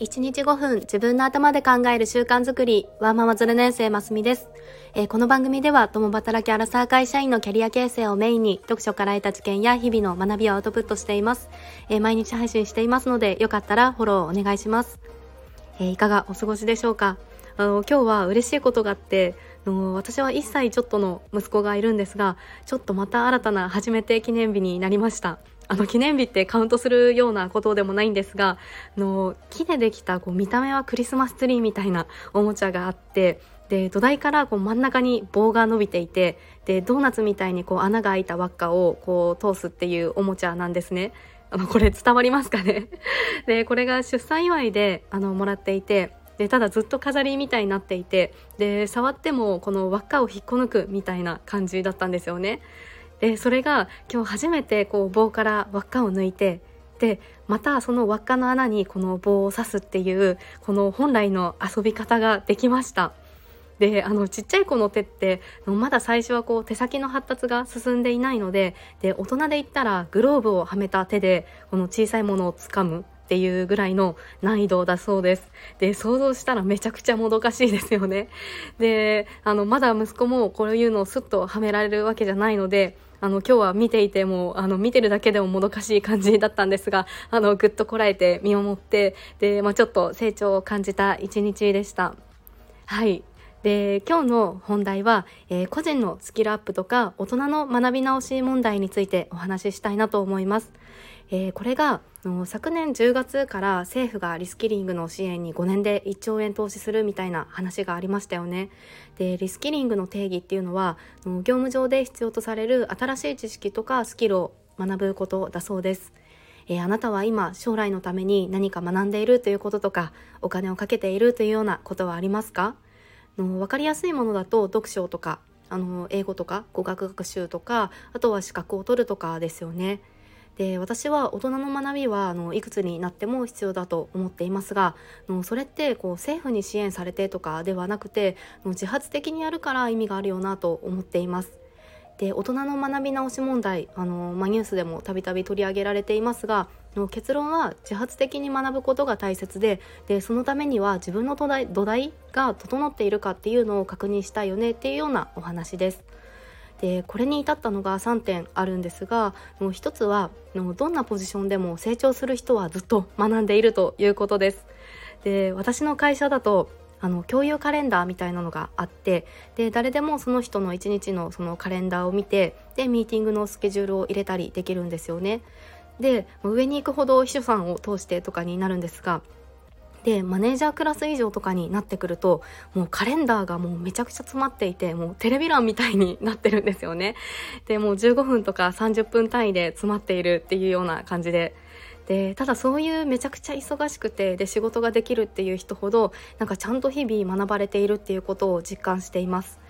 1日5分自分の頭で考える習慣づくり、ワーママズル年生ますみです、えー、この番組では、共働きアラサー会社員のキャリア形成をメインに、読書から得た知見や日々の学びをアウトプットしています。えー、毎日配信していますので、よかったらフォローお願いします。えー、いかがお過ごしでしょうか？あの、今日は嬉しいことがあって、の私は1歳ちょっとの息子がいるんですが、ちょっとまた新たな初めて記念日になりました。あの記念日ってカウントするようなことでもないんですがあの木でできたこう見た目はクリスマスツリーみたいなおもちゃがあってで土台からこう真ん中に棒が伸びていてでドーナツみたいにこう穴が開いた輪っかをこう通すっていうおもちゃなんですね。あのこれ伝わりますかね？でこれが出産祝いであのもらっていてでただずっと飾りみたいになっていてで触ってもこの輪っかを引っこ抜くみたいな感じだったんですよね。でそれが今日初めてこう棒から輪っかを抜いてでまたその輪っかの穴にこの棒を刺すっていうこの本来の遊び方ができました。であのちっちゃい子の手ってまだ最初はこう手先の発達が進んでいないのでで大人で言ったらグローブをはめた手でこの小さいものをつかむっていうぐらいの難易度だそうです。で、想像したらめちゃくちゃもどかしいですよね。で、あの、まだ息子もこういうのをスッとはめられるわけじゃないので、あの、今日は見ていても、あの、見てるだけでももどかしい感じだったんですが、あの、ぐっとこらえて見守って、で、まあ、ちょっと成長を感じた一日でした。はい。で今日の本題は、えー、個人のスキルアップとか大人の学び直し問題についてお話ししたいなと思います。えー、これが昨年10月から政府がリスキリングの支援に5年で1兆円投資するみたいな話がありましたよね。でリスキリングの定義っていうのは業務上で必要とされる新しい知識とかスキルを学ぶことだそうです。えー、あなたは今将来のために何か学んでいるということとかお金をかけているというようなことはありますか？の分かりやすいものだと読書とかあの英語とか語学学習とかあとは資格を取るとかですよね。で私は大人の学びはあのいくつになっても必要だと思っていますがのそれってこう政府に支援されてとかではなくての自発的にやるから意味があるよなと思っています。で大人の学び直し問題あの、ま、ニュースでもたびたび取り上げられていますがの結論は自発的に学ぶことが大切ででそのためには自分の土台土台が整っているかっていうのを確認したいよねっていうようなお話です。でこれに至ったのが3点あるんですがもう1つはどんなポジションでも成長する人はずっと学んでいるということです。で私の会社だとあの共有カレンダーみたいなのがあってで誰でもその人の一日のそのカレンダーを見てでミーティングのスケジュールを入れたりできるんですよね。で上に行くほど秘書さんを通してとかになるんですがでマネージャークラス以上とかになってくるともうカレンダーがもうめちゃくちゃ詰まっていてもうテレビ欄みたいになってるんですよね。でもう15分とか30分単位で詰まっているっていうような感じで。でただそういうめちゃくちゃ忙しくてで仕事ができるっていう人ほどなんかちゃんと日々学ばれているっていうことを実感しています。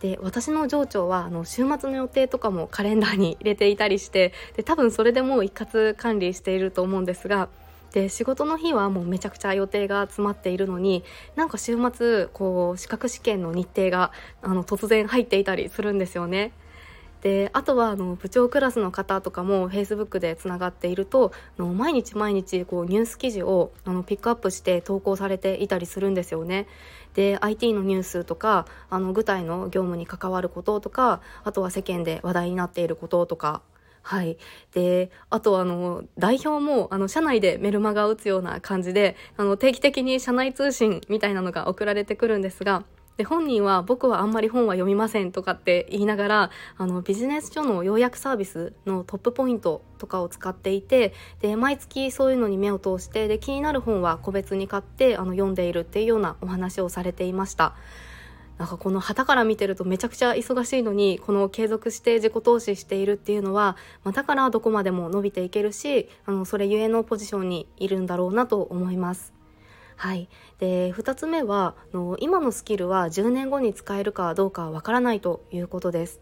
で私の上長はあの週末の予定とかもカレンダーに入れていたりしてで多分それでもう一括管理していると思うんですがで仕事の日はもうめちゃくちゃ予定が詰まっているのになんか週末こう資格試験の日程があの突然入っていたりするんですよね。であとはあの部長クラスの方とかも Facebook でつながっているとあの毎日毎日こうニュース記事をあのピックアップして投稿されていたりするんですよね。で IT のニュースとかあの具体の業務に関わることとかあとは世間で話題になっていることとかはい。で、あとあの、代表も、あの、社内でメルマガを打つような感じで、あの、定期的に社内通信みたいなのが送られてくるんですが、で、本人は僕はあんまり本は読みませんとかって言いながら、あの、ビジネス書の要約サービスのトップポイントとかを使っていて、で、毎月そういうのに目を通して、で、気になる本は個別に買って、あの、読んでいるっていうようなお話をされていました。なんかこの旗から見てるとめちゃくちゃ忙しいのにこの継続して自己投資しているっていうのは、まあ、だからどこまでも伸びていけるしあのそれゆえのポジションにいるんだろうなと思います。はい、で2つ目はの今のスキルは10年後に使えるかどうかわからないということです。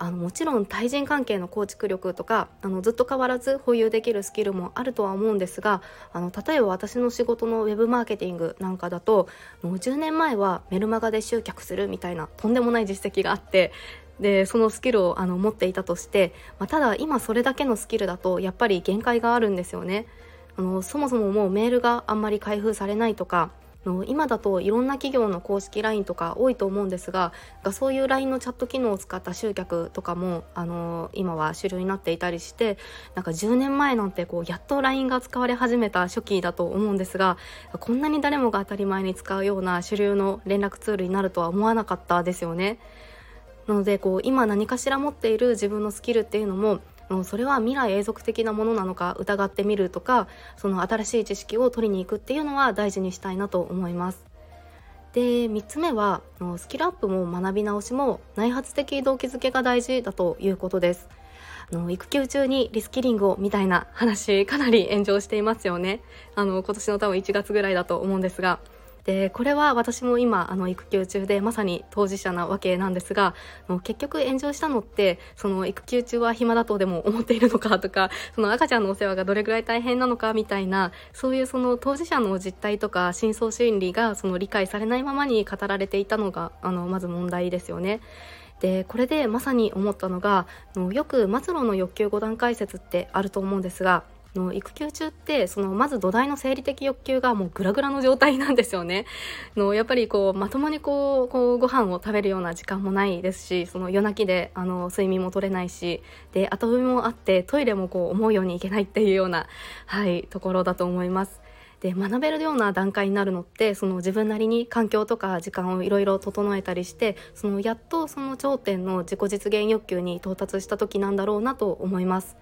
あのもちろん対人関係の構築力とかあのずっと変わらず保有できるスキルもあるとは思うんですがあの例えば私の仕事のウェブマーケティングなんかだともう10年前はメルマガで集客するみたいなとんでもない実績があってでそのスキルをあの持っていたとして、まあ、ただ今それだけのスキルだとやっぱり限界があるんですよね。あのそもそももうメールがあんまり開封されないとかの今だといろんな企業の公式 LINE とか多いと思うんですがそういう LINE のチャット機能を使った集客とかもあの今は主流になっていたりしてなんか10年前なんてこうやっと LINE が使われ始めた初期だと思うんですがこんなに誰もが当たり前に使うような主流の連絡ツールになるとは思わなかったですよね。なのでこう今何かしら持っている自分のスキルっていうのももうそれは未来永続的なものなのか疑ってみるとかその新しい知識を取りに行くっていうのは大事にしたいなと思います。で3つ目はスキルアップも学び直しも内発的動機づけが大事だということです。あの育休中にリスキリングをみたいな話かなり炎上していますよね。あの今年の多分1月ぐらいだと思うんですが。でこれは私も今あの育休中でまさに当事者なわけなんですが結局炎上したのってその育休中は暇だとでも思っているのかとかその赤ちゃんのお世話がどれぐらい大変なのかみたいなそういうその当事者の実態とか深層心理がその理解されないままに語られていたのがあのまず問題ですよね。でこれでまさに思ったのがよくマズローの欲求5段階説ってあると思うんですがの育休中ってそのまず土台の生理的欲求がもうグラグラの状態なんですよね。のやっぱりこうまともにこうこうご飯を食べるような時間もないですしその夜泣きであの睡眠も取れないしで後追いもあってトイレもこう思うようにいけないっていうような、はい、ところだと思います。で学べるような段階になるのってその自分なりに環境とか時間をいろいろ整えたりしてそのやっとその頂点の自己実現欲求に到達した時なんだろうなと思います。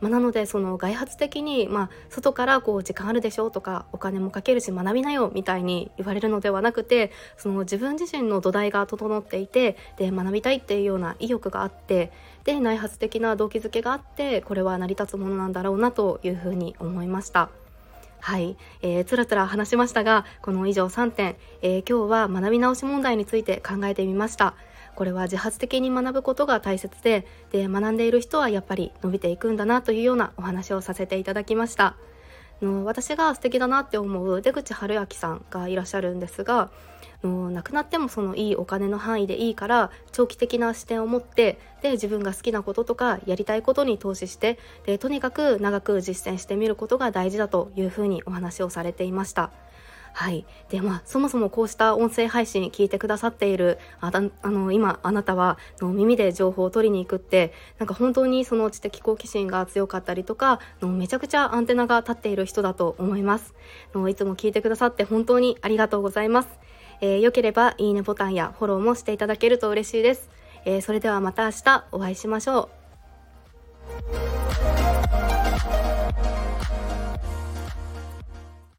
まあ、なのでその外発的に、まあ、外からこう時間あるでしょとかお金もかけるし学びなよみたいに言われるのではなくてその自分自身の土台が整っていてで学びたいっていうような意欲があってで内発的な動機づけがあってこれは成り立つものなんだろうなというふうに思いました。はい、えー、つらつら話しましたがこの以上3点、えー、今日は学び直し問題について考えてみました。これは自発的に学ぶことが大切でで学んでいる人はやっぱり伸びていくんだなというようなお話をさせていただきましたの私が素敵だなって思う出口春明さんがいらっしゃるんですがの亡くなってもそのいいお金の範囲でいいから長期的な視点を持ってで自分が好きなこととかやりたいことに投資してでとにかく長く実践してみることが大事だというふうにお話をされていました。はい。で、まあ、そもそもこうした音声配信聞いてくださっている、ああの、今、あなたは、の耳で情報を取りに行くって、なんか本当にその知的好奇心が強かったりとか、のめちゃくちゃアンテナが立っている人だと思います。のいつも聞いてくださって本当にありがとうございます。えー、よければ、いいねボタンやフォローもしていただけると嬉しいです。えー、それではまた明日お会いしましょう。